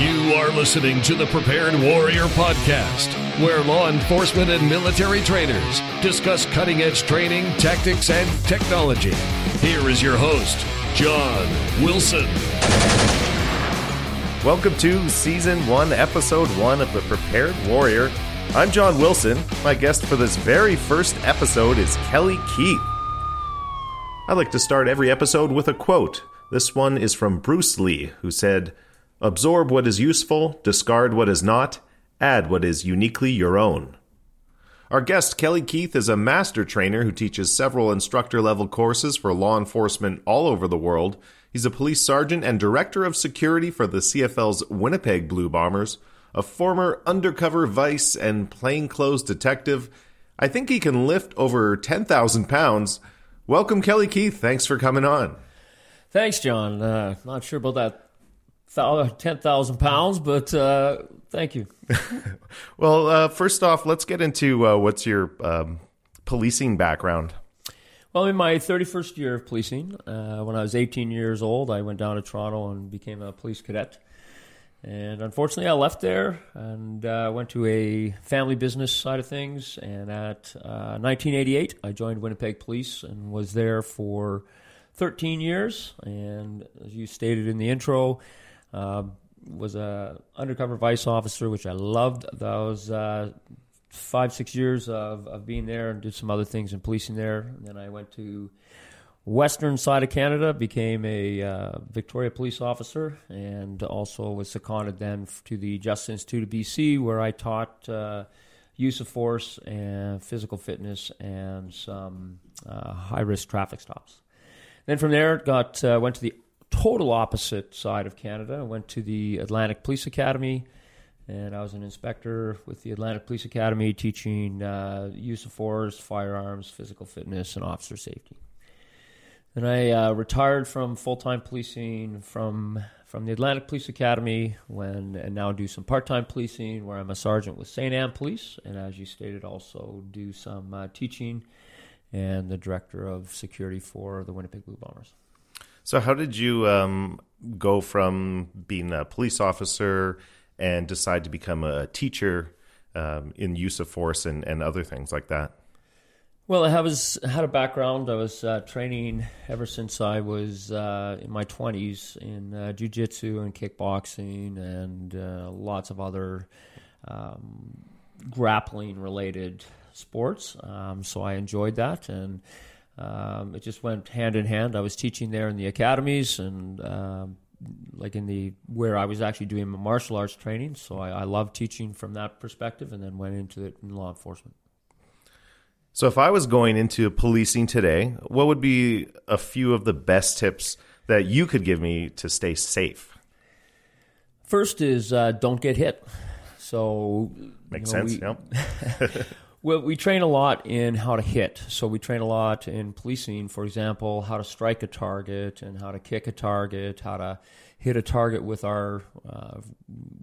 You are listening to the Prepared Warrior Podcast, where law enforcement and military trainers discuss cutting edge training, tactics, and technology. Here is your host, John Wilson. Welcome to Season 1, Episode 1 of The Prepared Warrior. I'm John Wilson. My guest for this very first episode is Kelly Keith. I like to start every episode with a quote. This one is from Bruce Lee, who said, Absorb what is useful, discard what is not, add what is uniquely your own. Our guest, Kelly Keith, is a master trainer who teaches several instructor level courses for law enforcement all over the world. He's a police sergeant and director of security for the CFL's Winnipeg Blue Bombers, a former undercover vice and plainclothes detective. I think he can lift over 10,000 pounds. Welcome, Kelly Keith. Thanks for coming on. Thanks, John. Uh, not sure about that 10,000 pounds, but uh, thank you. well, uh, first off, let's get into uh, what's your um, policing background. Well, in my 31st year of policing, uh, when I was 18 years old, I went down to Toronto and became a police cadet. And unfortunately, I left there and uh, went to a family business side of things. And at uh, 1988, I joined Winnipeg Police and was there for 13 years. And as you stated in the intro, uh, was a undercover vice officer, which I loved. Those uh, five six years of, of being there and did some other things in policing there. And then I went to western side of Canada, became a uh, Victoria police officer, and also was seconded then to the Justice Institute of BC, where I taught uh, use of force and physical fitness and some uh, high risk traffic stops. Then from there, got uh, went to the total opposite side of Canada. I went to the Atlantic Police Academy and I was an inspector with the Atlantic Police Academy teaching uh, use of force, firearms, physical fitness, and officer safety. And I uh, retired from full time policing from from the Atlantic Police Academy when and now do some part time policing where I'm a sergeant with St. Anne Police, and as you stated, also do some uh, teaching and the director of security for the Winnipeg Blue Bombers. So, how did you um, go from being a police officer? and decide to become a teacher um, in use of force and, and other things like that? Well, I was had a background. I was uh, training ever since I was uh, in my twenties in uh, jujitsu and kickboxing and uh, lots of other um, grappling related sports. Um, so I enjoyed that, and um, it just went hand in hand. I was teaching there in the academies and um, like in the where I was actually doing my martial arts training. So I, I loved teaching from that perspective, and then went into it in law enforcement. So if I was going into policing today, what would be a few of the best tips that you could give me to stay safe? First is uh, don't get hit. So makes you know, sense. We, yep. Well, we train a lot in how to hit. So we train a lot in policing, for example, how to strike a target and how to kick a target, how to hit a target with our uh,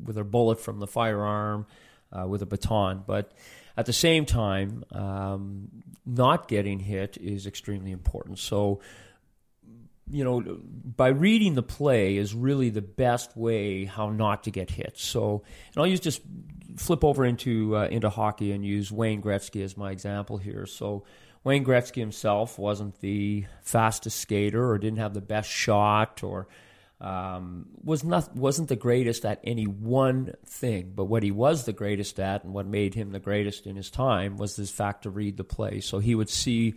with our bullet from the firearm, uh, with a baton. But at the same time, um, not getting hit is extremely important. So you know, by reading the play is really the best way how not to get hit. So, and I'll use just flip over into uh, into hockey and use Wayne Gretzky as my example here. So Wayne Gretzky himself wasn't the fastest skater or didn't have the best shot or um, was not wasn't the greatest at any one thing. But what he was the greatest at and what made him the greatest in his time was this fact to read the play. So he would see,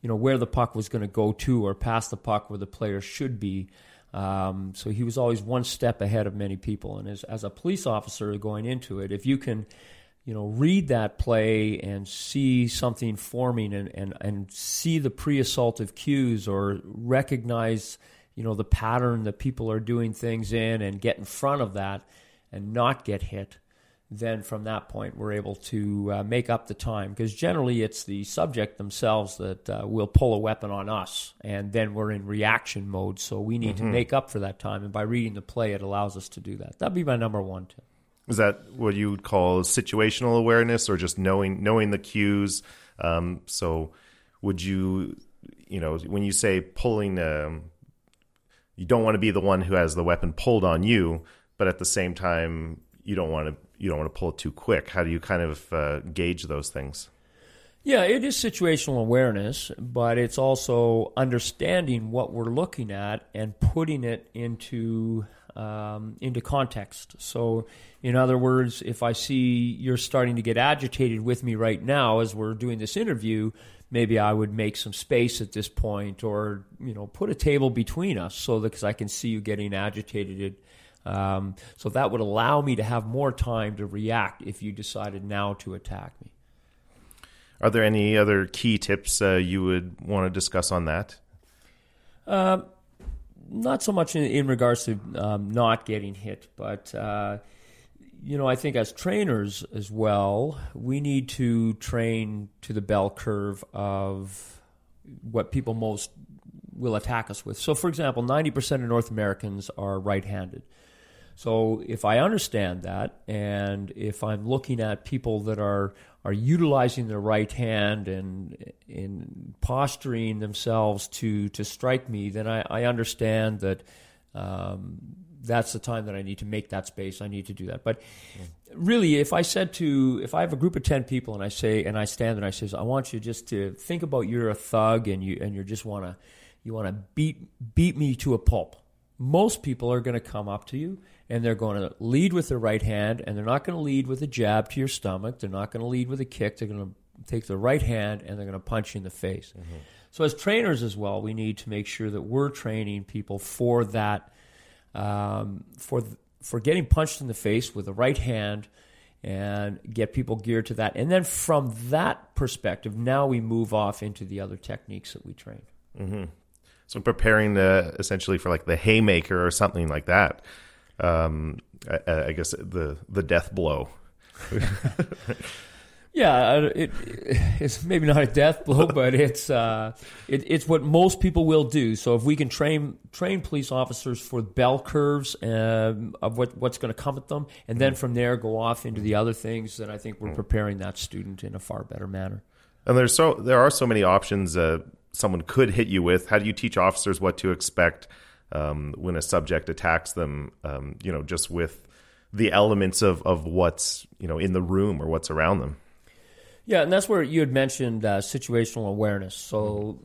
you know, where the puck was going to go to or pass the puck where the player should be. Um, so he was always one step ahead of many people. And as, as a police officer going into it, if you can, you know, read that play and see something forming and, and, and see the pre-assaultive cues or recognize, you know, the pattern that people are doing things in and get in front of that and not get hit, then from that point we're able to uh, make up the time. Because generally it's the subject themselves that uh, will pull a weapon on us and then we're in reaction mode. So we need mm-hmm. to make up for that time. And by reading the play it allows us to do that. That'd be my number one tip. Is that what you would call situational awareness or just knowing knowing the cues? Um, so would you you know when you say pulling um, you don't want to be the one who has the weapon pulled on you but at the same time, you don't want to you don't want to pull it too quick. How do you kind of uh, gauge those things? Yeah, it is situational awareness, but it's also understanding what we're looking at and putting it into um, into context. So, in other words, if I see you're starting to get agitated with me right now as we're doing this interview, maybe I would make some space at this point, or you know, put a table between us so that because I can see you getting agitated. Um, so that would allow me to have more time to react if you decided now to attack me. Are there any other key tips uh, you would want to discuss on that? Uh, not so much in, in regards to um, not getting hit, but uh, you know, I think as trainers as well, we need to train to the bell curve of what people most will attack us with. So, for example, 90% of North Americans are right handed. So, if I understand that, and if I'm looking at people that are are utilizing their right hand and in posturing themselves to to strike me, then I, I understand that um, that's the time that I need to make that space. I need to do that. But really, if I said to if I have a group of ten people and I say and I stand and I says I want you just to think about you're a thug and you and you just want to you want to beat beat me to a pulp. Most people are going to come up to you and they're going to lead with their right hand, and they're not going to lead with a jab to your stomach. They're not going to lead with a kick. They're going to take their right hand and they're going to punch you in the face. Mm-hmm. So, as trainers as well, we need to make sure that we're training people for that, um, for for getting punched in the face with the right hand, and get people geared to that. And then from that perspective, now we move off into the other techniques that we train. Mm-hmm. So preparing the, essentially for like the haymaker or something like that um, I, I, guess the the death blow. yeah, it, it's maybe not a death blow, but it's uh, it, it's what most people will do. So if we can train train police officers for bell curves um, of what what's going to come at them, and then from there go off into the other things, then I think we're preparing that student in a far better manner. And there's so there are so many options uh, someone could hit you with. How do you teach officers what to expect? Um, when a subject attacks them, um, you know, just with the elements of, of what's, you know, in the room or what's around them. Yeah, and that's where you had mentioned uh, situational awareness. So,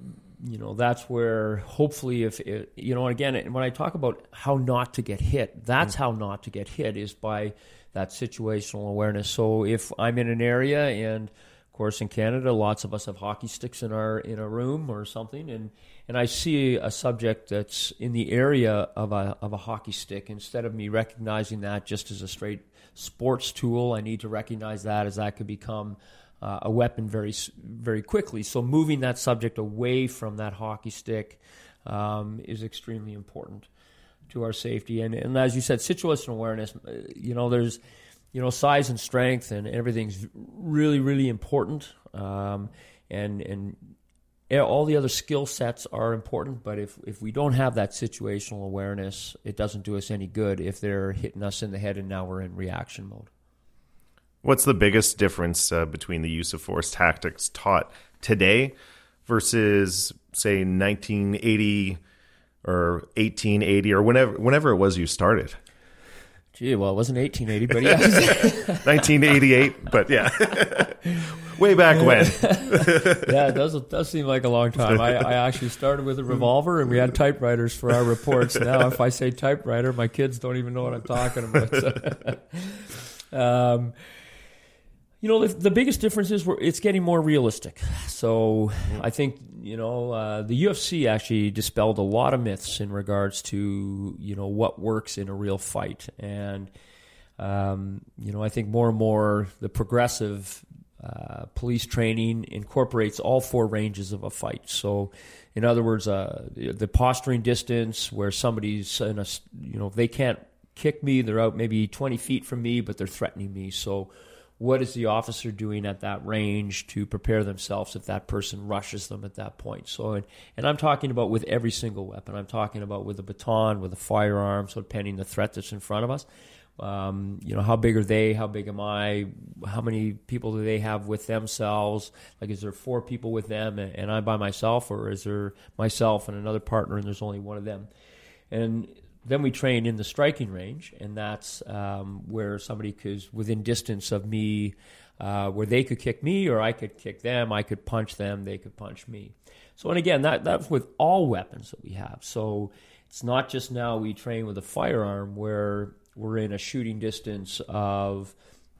you know, that's where hopefully, if it, you know, again, when I talk about how not to get hit, that's mm-hmm. how not to get hit is by that situational awareness. So, if I'm in an area, and of course, in Canada, lots of us have hockey sticks in our in a room or something, and and I see a subject that's in the area of a, of a hockey stick, instead of me recognizing that just as a straight sports tool, I need to recognize that as that could become uh, a weapon very, very quickly. So moving that subject away from that hockey stick um, is extremely important to our safety. And, and as you said, situational awareness, uh, you know, there's, you know, size and strength and everything's really, really important. Um, and, and all the other skill sets are important, but if, if we don't have that situational awareness, it doesn't do us any good if they're hitting us in the head and now we're in reaction mode. What's the biggest difference uh, between the use of force tactics taught today versus, say, 1980 or 1880 or whenever whenever it was you started? Gee, well, it wasn't 1880, but yeah. 1988, but yeah. Way back when. yeah, it does, it does seem like a long time. I, I, actually started with a revolver and we had typewriters for our reports. Now, if I say typewriter, my kids don't even know what I'm talking about. um, you know, the, the, biggest difference is it's getting more realistic. So I think, you know, uh, the UFC actually dispelled a lot of myths in regards to, you know, what works in a real fight. And, um, you know, I think more and more the progressive uh, police training incorporates all four ranges of a fight. So, in other words, uh, the posturing distance where somebody's in a, you know, they can't kick me, they're out maybe 20 feet from me, but they're threatening me. So, what is the officer doing at that range to prepare themselves if that person rushes them at that point so and, and i'm talking about with every single weapon i'm talking about with a baton with a firearm so depending the threat that's in front of us um, you know how big are they how big am i how many people do they have with themselves like is there four people with them and, and i'm by myself or is there myself and another partner and there's only one of them and then we train in the striking range, and that's um, where somebody is within distance of me, uh, where they could kick me or I could kick them. I could punch them, they could punch me. So, and again, that that's with all weapons that we have. So it's not just now we train with a firearm where we're in a shooting distance of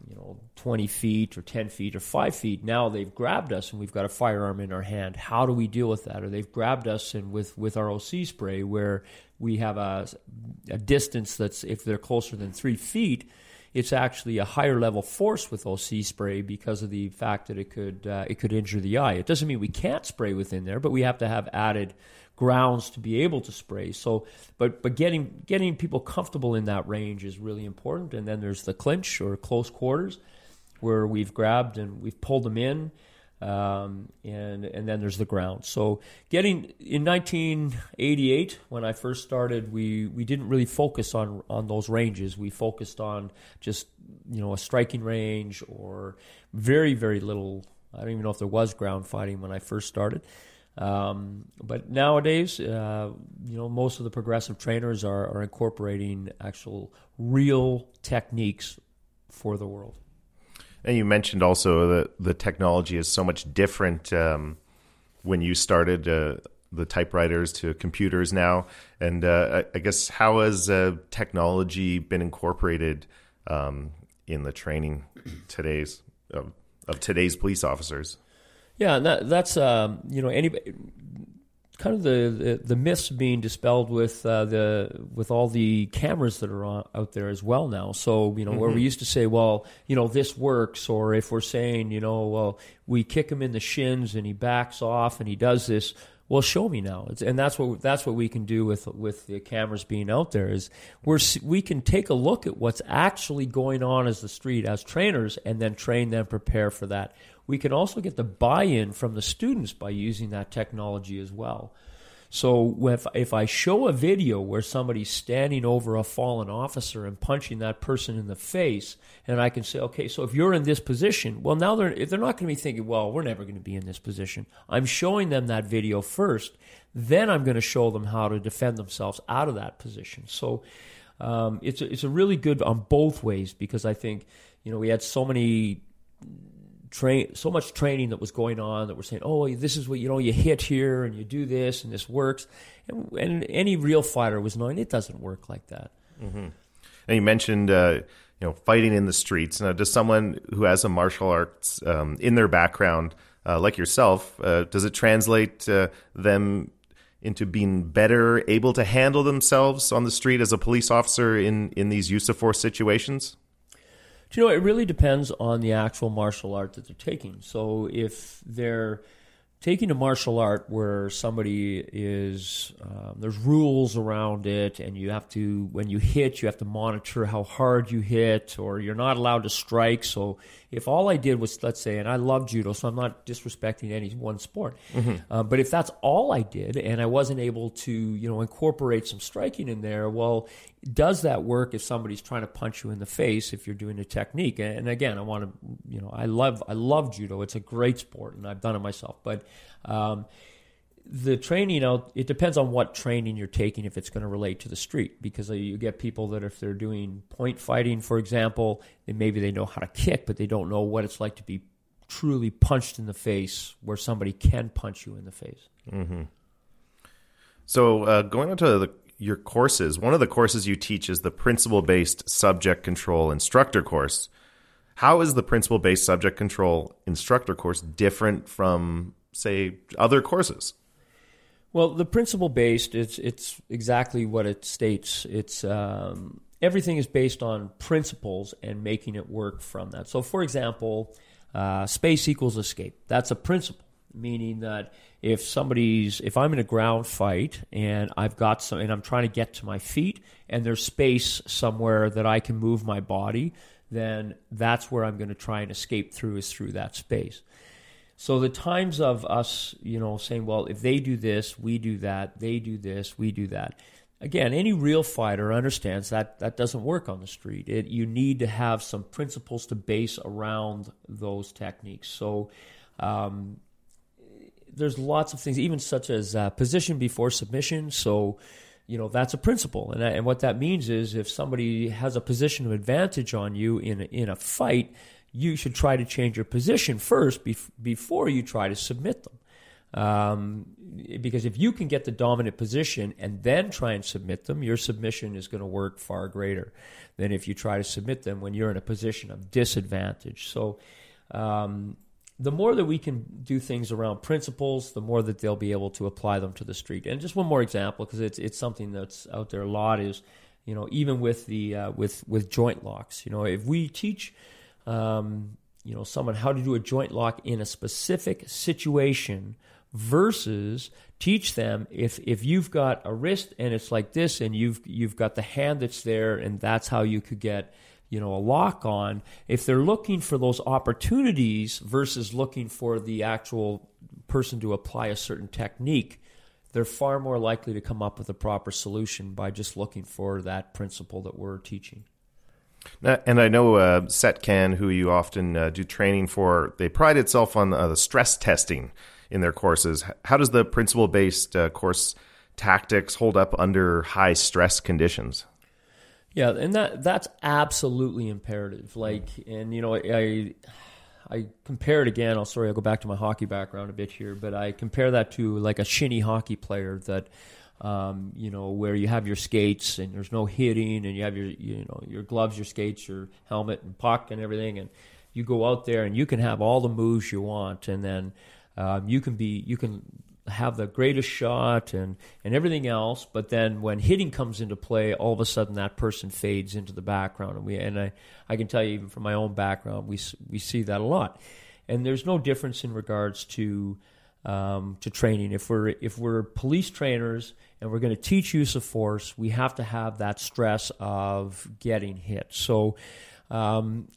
you know 20 feet or 10 feet or 5 feet. Now they've grabbed us and we've got a firearm in our hand. How do we deal with that? Or they've grabbed us and with with our oc spray where we have a, a distance that's if they're closer than 3 feet it's actually a higher level force with OC spray because of the fact that it could uh, it could injure the eye. It doesn't mean we can't spray within there, but we have to have added grounds to be able to spray. So, but but getting getting people comfortable in that range is really important. And then there's the clinch or close quarters, where we've grabbed and we've pulled them in, um, and and then there's the ground. So, getting in 1988 when I first started, we we didn't really focus on on those ranges. We focused on just you know a striking range or very very little. I don't even know if there was ground fighting when I first started. Um, but nowadays, uh, you know, most of the progressive trainers are, are incorporating actual real techniques for the world. And you mentioned also that the technology is so much different um, when you started uh, the typewriters to computers now. And uh, I guess how has uh, technology been incorporated um, in the training today's of, of today's police officers? Yeah, and that, that's um, you know any kind of the, the, the myths being dispelled with uh, the with all the cameras that are on, out there as well now. So you know mm-hmm. where we mm-hmm. used to say, well, you know this works, or if we're saying, you know, well, we kick him in the shins and he backs off and he does this. Well, show me now, it's, and that's what that's what we can do with with the cameras being out there. Is we're we can take a look at what's actually going on as the street as trainers, and then train them prepare for that we can also get the buy-in from the students by using that technology as well. So if, if I show a video where somebody's standing over a fallen officer and punching that person in the face, and I can say, okay, so if you're in this position, well, now they're they're not going to be thinking, well, we're never going to be in this position. I'm showing them that video first, then I'm going to show them how to defend themselves out of that position. So um, it's a, it's a really good on both ways because I think you know we had so many train so much training that was going on that we're saying, oh, this is what you know, you hit here and you do this and this works, and, and any real fighter was knowing it doesn't work like that. Mm-hmm. And you mentioned. Uh, you know, fighting in the streets. Now, does someone who has a martial arts um, in their background, uh, like yourself, uh, does it translate uh, them into being better able to handle themselves on the street as a police officer in, in these use of force situations? You know, it really depends on the actual martial art that they're taking. So if they're taking a martial art where somebody is um, there's rules around it and you have to when you hit you have to monitor how hard you hit or you're not allowed to strike so if all i did was let's say and i love judo so i'm not disrespecting any one sport mm-hmm. uh, but if that's all i did and i wasn't able to you know incorporate some striking in there well does that work if somebody's trying to punch you in the face if you're doing a technique and again i want to you know i love i love judo it's a great sport and i've done it myself but um, the training, you know, it depends on what training you're taking if it's going to relate to the street. Because you get people that if they're doing point fighting, for example, then maybe they know how to kick, but they don't know what it's like to be truly punched in the face, where somebody can punch you in the face. Mm-hmm. So, uh, going on to the, your courses, one of the courses you teach is the principle based subject control instructor course. How is the principle based subject control instructor course different from say other courses? Well, the principle based, it's it's exactly what it states. It's um, everything is based on principles and making it work from that. So, for example, uh, space equals escape. That's a principle, meaning that if somebody's if I'm in a ground fight and I've got some and I'm trying to get to my feet and there's space somewhere that I can move my body, then that's where I'm going to try and escape through is through that space. So the times of us, you know, saying, well, if they do this, we do that, they do this, we do that. Again, any real fighter understands that that doesn't work on the street. It, you need to have some principles to base around those techniques. So um, there's lots of things, even such as uh, position before submission. So you know that's a principle, and and what that means is if somebody has a position of advantage on you in a, in a fight, you should try to change your position first bef- before you try to submit them. Um, because if you can get the dominant position and then try and submit them, your submission is going to work far greater than if you try to submit them when you're in a position of disadvantage. So, um, the more that we can do things around principles, the more that they'll be able to apply them to the street. And just one more example, because it's it's something that's out there a lot is, you know, even with the uh, with with joint locks, you know, if we teach. Um, you know, someone how to do a joint lock in a specific situation versus teach them if if you've got a wrist and it's like this and you've you've got the hand that's there and that's how you could get you know a lock on if they're looking for those opportunities versus looking for the actual person to apply a certain technique they're far more likely to come up with a proper solution by just looking for that principle that we're teaching and I know uh, SETCAN, who you often uh, do training for, they pride itself on uh, the stress testing in their courses. How does the principle based uh, course tactics hold up under high stress conditions? Yeah, and that that's absolutely imperative. Like, and you know, I I compare it again. I'll sorry, I'll go back to my hockey background a bit here, but I compare that to like a shinny hockey player that. Um, you know, where you have your skates and there's no hitting, and you have your, you know, your gloves, your skates, your helmet, and puck, and everything, and you go out there and you can have all the moves you want, and then um, you can be you can have the greatest shot and, and everything else, but then when hitting comes into play, all of a sudden that person fades into the background. And we and I, I can tell you even from my own background, we we see that a lot. And there's no difference in regards to um, to training. If we're if we're police trainers and we're going to teach use of force, we have to have that stress of getting hit. So um,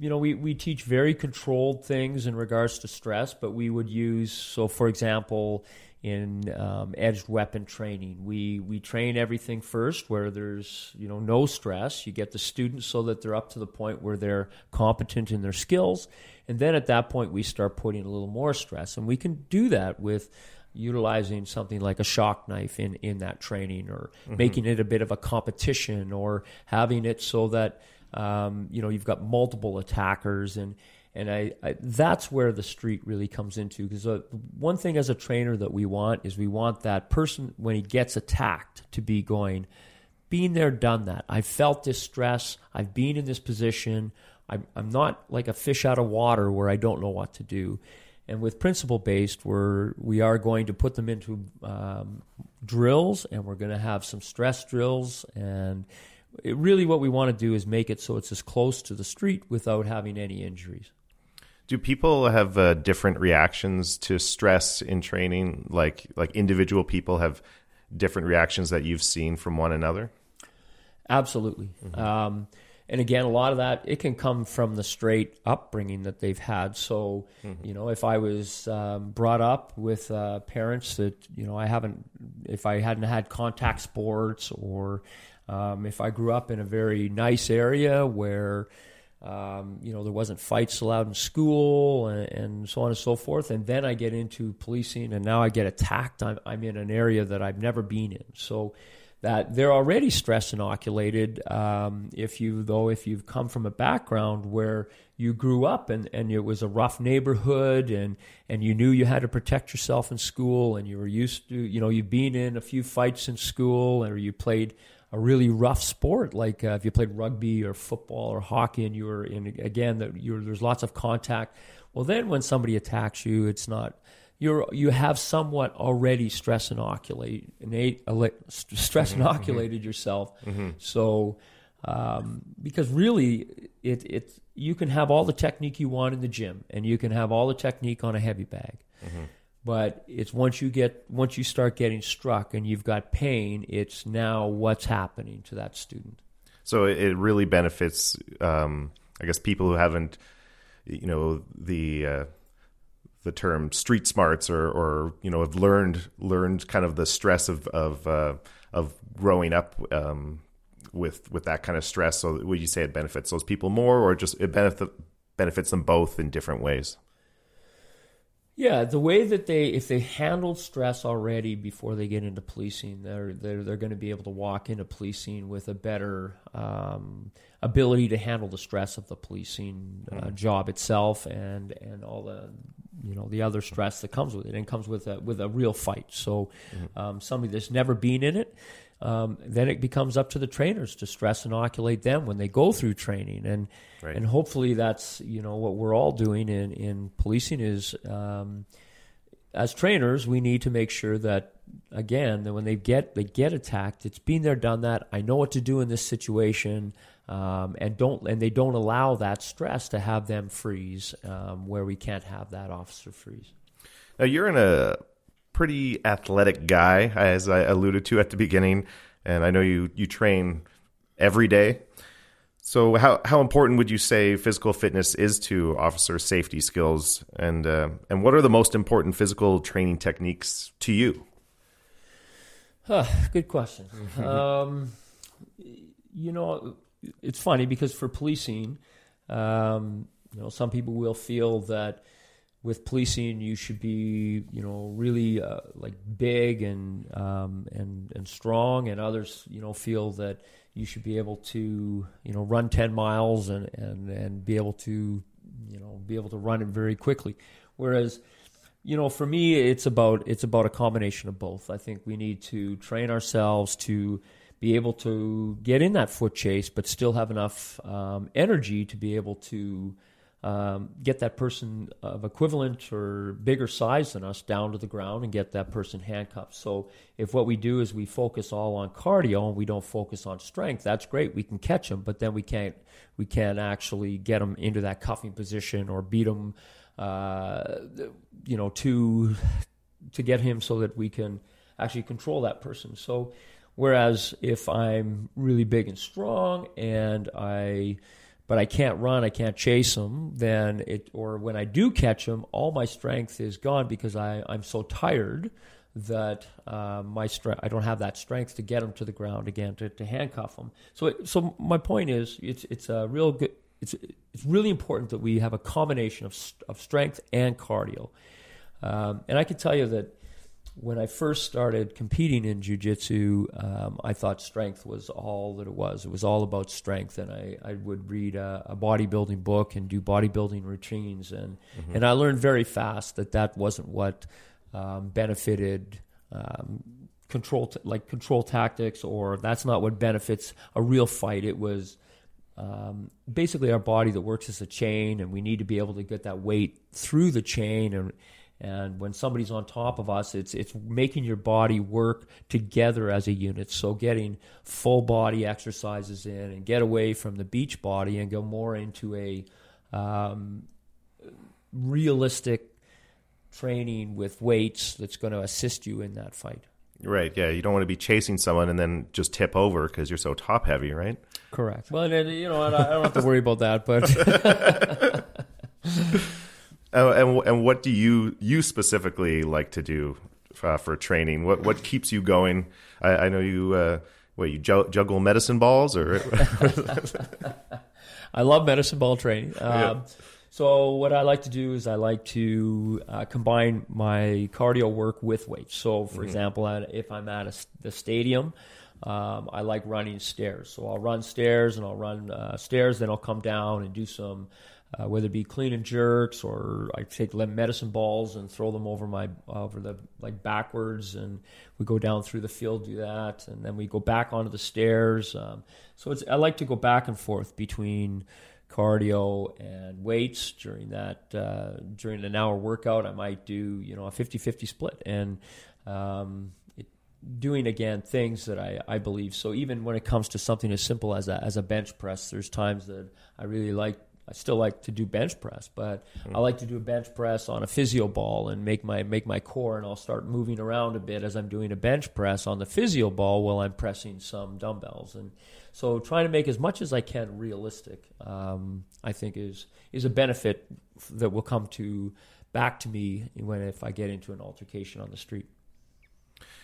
you know, we, we teach very controlled things in regards to stress, but we would use, so for example, in um, edged weapon training, we, we train everything first where there's, you know, no stress. You get the students so that they're up to the point where they're competent in their skills. And then at that point, we start putting a little more stress. And we can do that with utilizing something like a shock knife in, in that training or mm-hmm. making it a bit of a competition or having it so that – um, you know, you've got multiple attackers, and and I, I that's where the street really comes into because uh, one thing as a trainer that we want is we want that person when he gets attacked to be going, being there, done that. I've felt this stress. I've been in this position. I'm, I'm not like a fish out of water where I don't know what to do. And with principle based, we're we are going to put them into um, drills, and we're going to have some stress drills and it really what we want to do is make it so it's as close to the street without having any injuries. Do people have uh, different reactions to stress in training? Like like individual people have different reactions that you've seen from one another. Absolutely. Mm-hmm. Um, and again, a lot of that it can come from the straight upbringing that they've had. So, mm-hmm. you know, if I was um, brought up with uh, parents that you know I haven't, if I hadn't had contact sports or um, if I grew up in a very nice area where um, you know there wasn't fights allowed in school and, and, so on and so forth, and then I get into policing, and now I get attacked. I'm, I'm in an area that I've never been in, so that they're already stress inoculated. Um, if you though, if you've come from a background where you grew up and, and it was a rough neighborhood and, and you knew you had to protect yourself in school and you were used to, you know, you've been in a few fights in school or you played a really rough sport, like uh, if you played rugby or football or hockey, and you were in again that there's lots of contact. Well, then when somebody attacks you, it's not you're you have somewhat already stress inoculate innate stress mm-hmm, inoculated mm-hmm. yourself. Mm-hmm. So um, because really it it you can have all the technique you want in the gym, and you can have all the technique on a heavy bag. But it's once you get once you start getting struck and you've got pain it's now what's happening to that student. So it really benefits um, i guess people who haven't you know the uh, the term street smarts or or you know have learned learned kind of the stress of of uh, of growing up um, with with that kind of stress. So would you say it benefits those people more or just it benefit benefits them both in different ways Yeah, the way that they, if they handled stress already before they get into policing, they're they're, they're going to be able to walk into policing with a better um, ability to handle the stress of the policing uh, mm-hmm. job itself and and all the you know the other stress that comes with it and comes with a with a real fight. So mm-hmm. um, somebody that's never been in it um, then it becomes up to the trainers to stress inoculate them when they go through training, and right. and hopefully that's you know what we're all doing in in policing is um, as trainers we need to make sure that again that when they get they get attacked, it's been there, done that. I know what to do in this situation. Um, and don't and they don't allow that stress to have them freeze um, where we can't have that officer freeze. Now you're in a pretty athletic guy, as I alluded to at the beginning, and I know you you train every day. So, how how important would you say physical fitness is to officer safety skills, and uh, and what are the most important physical training techniques to you? Huh, good question. um, you know, it's funny because for policing, um, you know, some people will feel that with policing, you should be, you know, really uh, like big and um, and and strong, and others, you know, feel that you should be able to, you know, run ten miles and and and be able to, you know, be able to run it very quickly. Whereas, you know, for me, it's about it's about a combination of both. I think we need to train ourselves to be able to get in that foot chase, but still have enough um, energy to be able to um, get that person of equivalent or bigger size than us down to the ground and get that person handcuffed. So if what we do is we focus all on cardio and we don't focus on strength, that's great. We can catch them, but then we can't we can't actually get them into that cuffing position or beat them, uh, you know, to to get him so that we can actually control that person. So whereas if I'm really big and strong and I but I can't run, I can't chase them, then it, or when I do catch them, all my strength is gone because I, I'm so tired that uh, my strength, I don't have that strength to get them to the ground again, to, to handcuff them. So, it, so my point is, it's, it's a real good, it's, it's really important that we have a combination of, of strength and cardio. Um, and I can tell you that when I first started competing in jiu-jitsu, um, I thought strength was all that it was. It was all about strength, and I, I would read a, a bodybuilding book and do bodybuilding routines, and mm-hmm. and I learned very fast that that wasn't what um, benefited um, control, t- like control tactics, or that's not what benefits a real fight. It was um, basically our body that works as a chain, and we need to be able to get that weight through the chain and and when somebody's on top of us, it's it's making your body work together as a unit. So getting full body exercises in and get away from the beach body and go more into a um, realistic training with weights that's going to assist you in that fight. Right. Yeah. You don't want to be chasing someone and then just tip over because you're so top heavy, right? Correct. Well, and, you know, I don't have to worry about that, but. Uh, and and what do you you specifically like to do uh, for training? What what keeps you going? I, I know you. Uh, what you juggle medicine balls or? I love medicine ball training. Um, yeah. So what I like to do is I like to uh, combine my cardio work with weights. So, for mm-hmm. example, if I'm at a, the stadium, um, I like running stairs. So I'll run stairs and I'll run uh, stairs, then I'll come down and do some uh, whether it be clean and jerks or I take medicine balls and throw them over my over the like backwards, and we go down through the field, do that, and then we go back onto the stairs. Um, so it's I like to go back and forth between cardio and weights during that uh, during an hour workout. I might do you know a 50-50 split and. Um, it, doing again things that I, I believe so even when it comes to something as simple as a, as a bench press there's times that I really like I still like to do bench press, but mm-hmm. I like to do a bench press on a physio ball and make my make my core, and I'll start moving around a bit as I'm doing a bench press on the physio ball while I'm pressing some dumbbells, and so trying to make as much as I can realistic, um, I think is is a benefit that will come to back to me when if I get into an altercation on the street.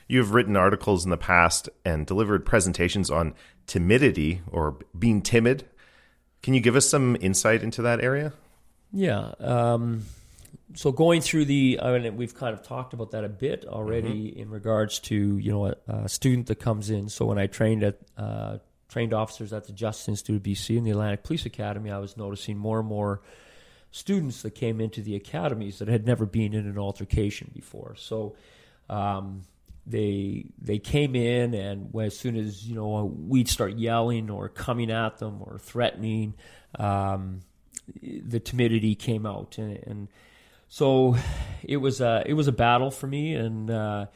You've written articles in the past and delivered presentations on timidity or being timid can you give us some insight into that area? Yeah. Um, so going through the, I mean, we've kind of talked about that a bit already mm-hmm. in regards to you know a, a, student that comes in. So when I trained at uh, trained officers at the Justice Institute of BC and the Atlantic Police Academy, I was noticing more and more students that came into the academies that had never been in an altercation before. So um, they they came in, and as soon as you know we'd start yelling or coming at them or threatening, um, the timidity came out, and, and, so it was a it was a battle for me, and. Uh,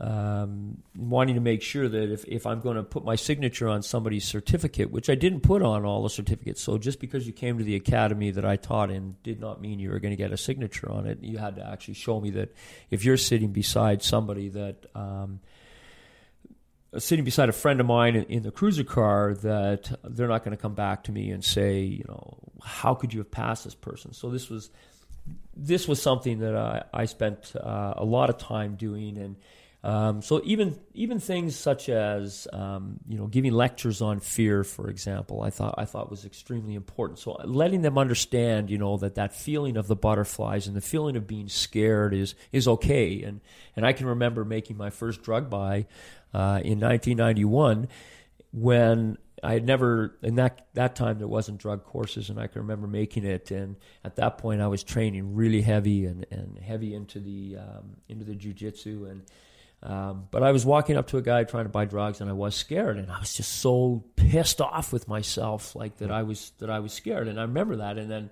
um, wanting to make sure that if, if I'm going to put my signature on somebody's certificate, which I didn't put on all the certificates, so just because you came to the academy that I taught in did not mean you were going to get a signature on it. You had to actually show me that if you're sitting beside somebody that um, sitting beside a friend of mine in, in, the cruiser car that they're not going to come back to me and say, you know, how could you have passed this person? So this was this was something that I, I spent uh, a lot of time doing and um, so even even things such as um, you know giving lectures on fear, for example, I thought I thought was extremely important. So letting them understand, you know, that that feeling of the butterflies and the feeling of being scared is is okay. And and I can remember making my first drug buy uh, in 1991 when I had never in that that time there wasn't drug courses, and I can remember making it. And at that point, I was training really heavy and, and heavy into the um, into the jujitsu and um, but I was walking up to a guy trying to buy drugs, and I was scared, and I was just so pissed off with myself, like that I was that I was scared, and I remember that, and then.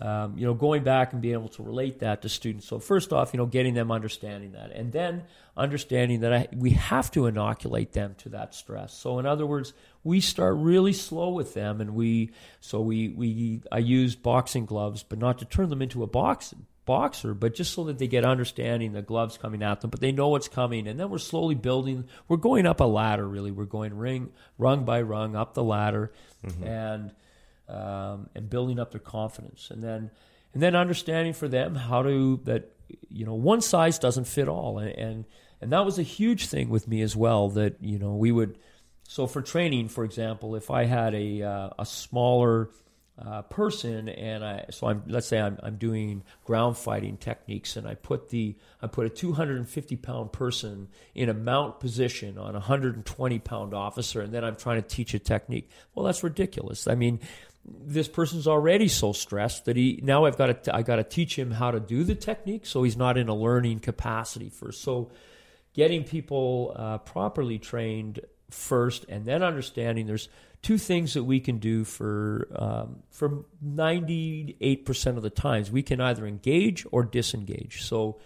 Um, you know, going back and being able to relate that to students. So first off, you know, getting them understanding that, and then understanding that I, we have to inoculate them to that stress. So in other words, we start really slow with them, and we so we we I use boxing gloves, but not to turn them into a box boxer, but just so that they get understanding the gloves coming at them, but they know what's coming. And then we're slowly building. We're going up a ladder, really. We're going ring, rung by rung up the ladder, mm-hmm. and um, and building up their confidence. And then and then understanding for them how to that you know one size doesn't fit all, and and, and that was a huge thing with me as well. That you know we would. So for training, for example, if I had a uh, a smaller uh, person, and I so I'm let's say I'm I'm doing ground fighting techniques, and I put the I put a 250 pound person in a mount position on a 120 pound officer, and then I'm trying to teach a technique. Well, that's ridiculous. I mean, this person's already so stressed that he now I've got to I got to teach him how to do the technique, so he's not in a learning capacity first. So, getting people uh, properly trained first, and then understanding there's two things that we can do for um, for 98% of the times. We can either engage or disengage. So,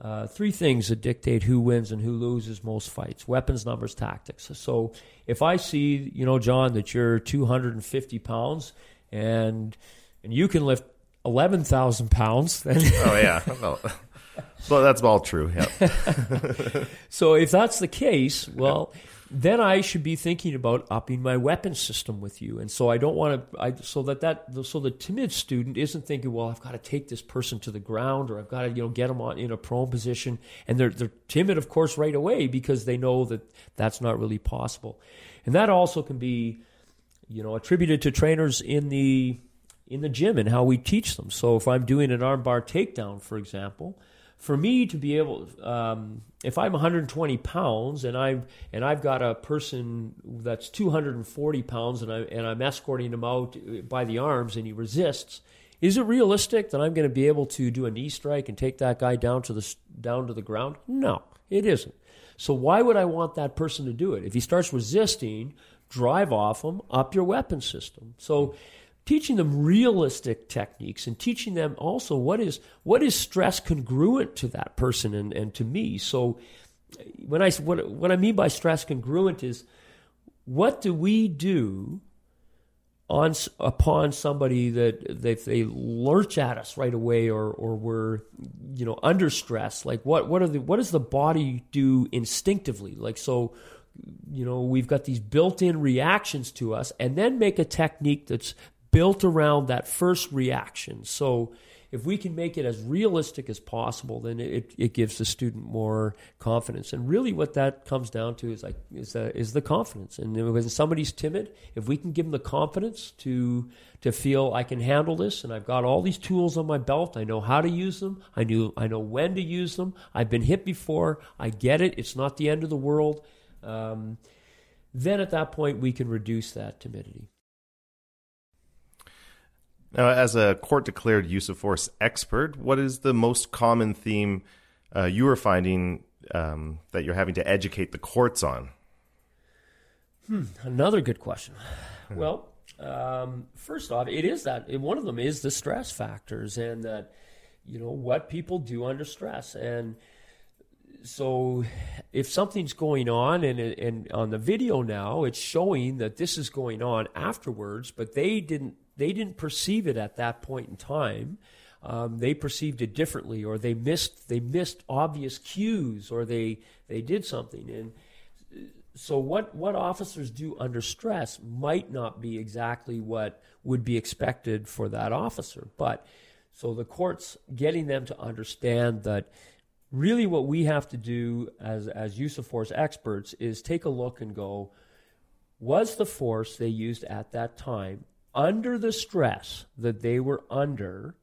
uh, three things that dictate who wins and who loses most fights weapons, numbers, tactics. So, if I see, you know, John, that you're 250 pounds and and you can lift 11,000 pounds, then. oh, yeah. Well, that's all true. Yeah. so if that's the case, well, then I should be thinking about upping my weapon system with you. And so I don't want to, I, so that that, so the timid student isn't thinking, well, I've got to take this person to the ground or I've got to, you know, get them on, in a prone position. And they're, they're timid, of course, right away because they know that that's not really possible. And that also can be, you know, attributed to trainers in the, in the gym and how we teach them. So if I'm doing an armbar takedown, for example, for me to be able, um, if I'm 120 pounds and I've and I've got a person that's 240 pounds and I and I'm escorting him out by the arms and he resists, is it realistic that I'm going to be able to do a knee strike and take that guy down to the down to the ground? No, it isn't. So why would I want that person to do it? If he starts resisting, drive off him, up your weapon system. So teaching them realistic techniques and teaching them also what is what is stress congruent to that person and, and to me. So when I what what I mean by stress congruent is what do we do on upon somebody that that they lurch at us right away or or we're you know under stress like what what are the what does the body do instinctively like so you know we've got these built-in reactions to us and then make a technique that's built around that first reaction. So if we can make it as realistic as possible, then it, it gives the student more confidence. And really, what that comes down to is like is the, is the confidence. And when somebody's timid, if we can give them the confidence to to feel I can handle this, and I've got all these tools on my belt, I know how to use them, I knew I know when to use them. I've been hit before, I get it. It's not the end of the world. Um, then at that point, we can reduce that timidity. Now, as a court declared use of force expert, what is the most common theme uh, you are finding um, that you're having to educate the courts on? Hmm, another good question. Well, um, first off, it is that one of them is the stress factors and that you know what people do under stress and so if something's going on and, and on the video now it's showing that this is going on afterwards but they didn't they didn't perceive it at that point in time. Um, they perceived it differently, or they missed they missed obvious cues, or they they did something. And so, what what officers do under stress might not be exactly what would be expected for that officer. But so the courts getting them to understand that really what we have to do as as use of force experts is take a look and go was the force they used at that time under the stress that they were under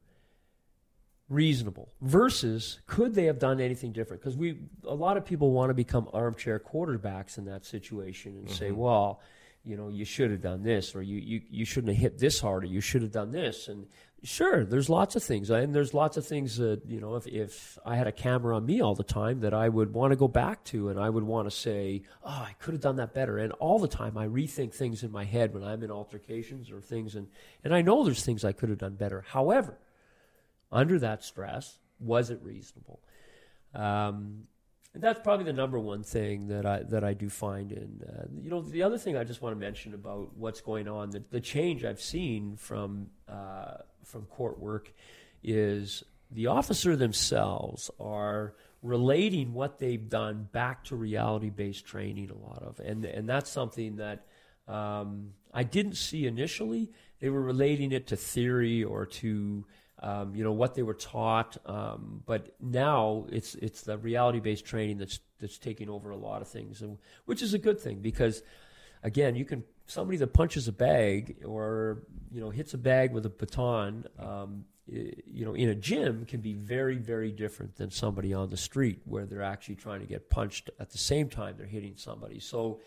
reasonable versus could they have done anything different because we a lot of people want to become armchair quarterbacks in that situation and mm-hmm. say well you know you should have done this or you, you you shouldn't have hit this hard or you should have done this and Sure, there's lots of things, and there's lots of things that you know. If if I had a camera on me all the time, that I would want to go back to, and I would want to say, "Oh, I could have done that better." And all the time, I rethink things in my head when I'm in altercations or things, and and I know there's things I could have done better. However, under that stress, was it reasonable? Um, and that's probably the number one thing that I that I do find in uh, you know the other thing I just want to mention about what's going on the, the change I've seen from uh, from court work is the officer themselves are relating what they've done back to reality based training a lot of. And and that's something that um, I didn't see initially. They were relating it to theory or to um, you know what they were taught. Um, but now it's it's the reality based training that's that's taking over a lot of things, and, which is a good thing because again, you can somebody that punches a bag or you know hits a bag with a baton. Um, you know, in a gym can be very, very different than somebody on the street where they're actually trying to get punched at the same time they're hitting somebody. So,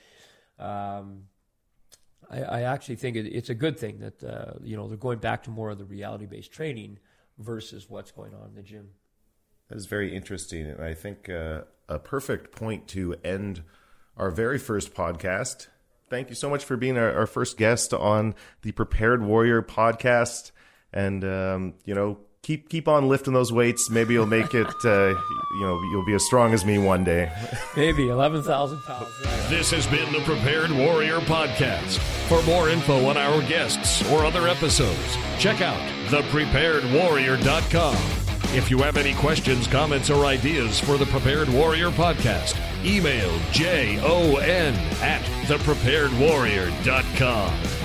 um, I, I actually think it, it's a good thing that uh, you know they're going back to more of the reality based training versus what's going on in the gym. That is very interesting, and I think uh, a perfect point to end our very first podcast. Thank you so much for being our, our first guest on the Prepared Warrior podcast, and um, you know keep keep on lifting those weights. Maybe you'll make it. Uh, you know, you'll be as strong as me one day. Maybe eleven thousand pounds. This has been the Prepared Warrior podcast. For more info on our guests or other episodes, check out thepreparedwarrior.com. If you have any questions, comments, or ideas for the Prepared Warrior podcast, email jon at thepreparedwarrior.com.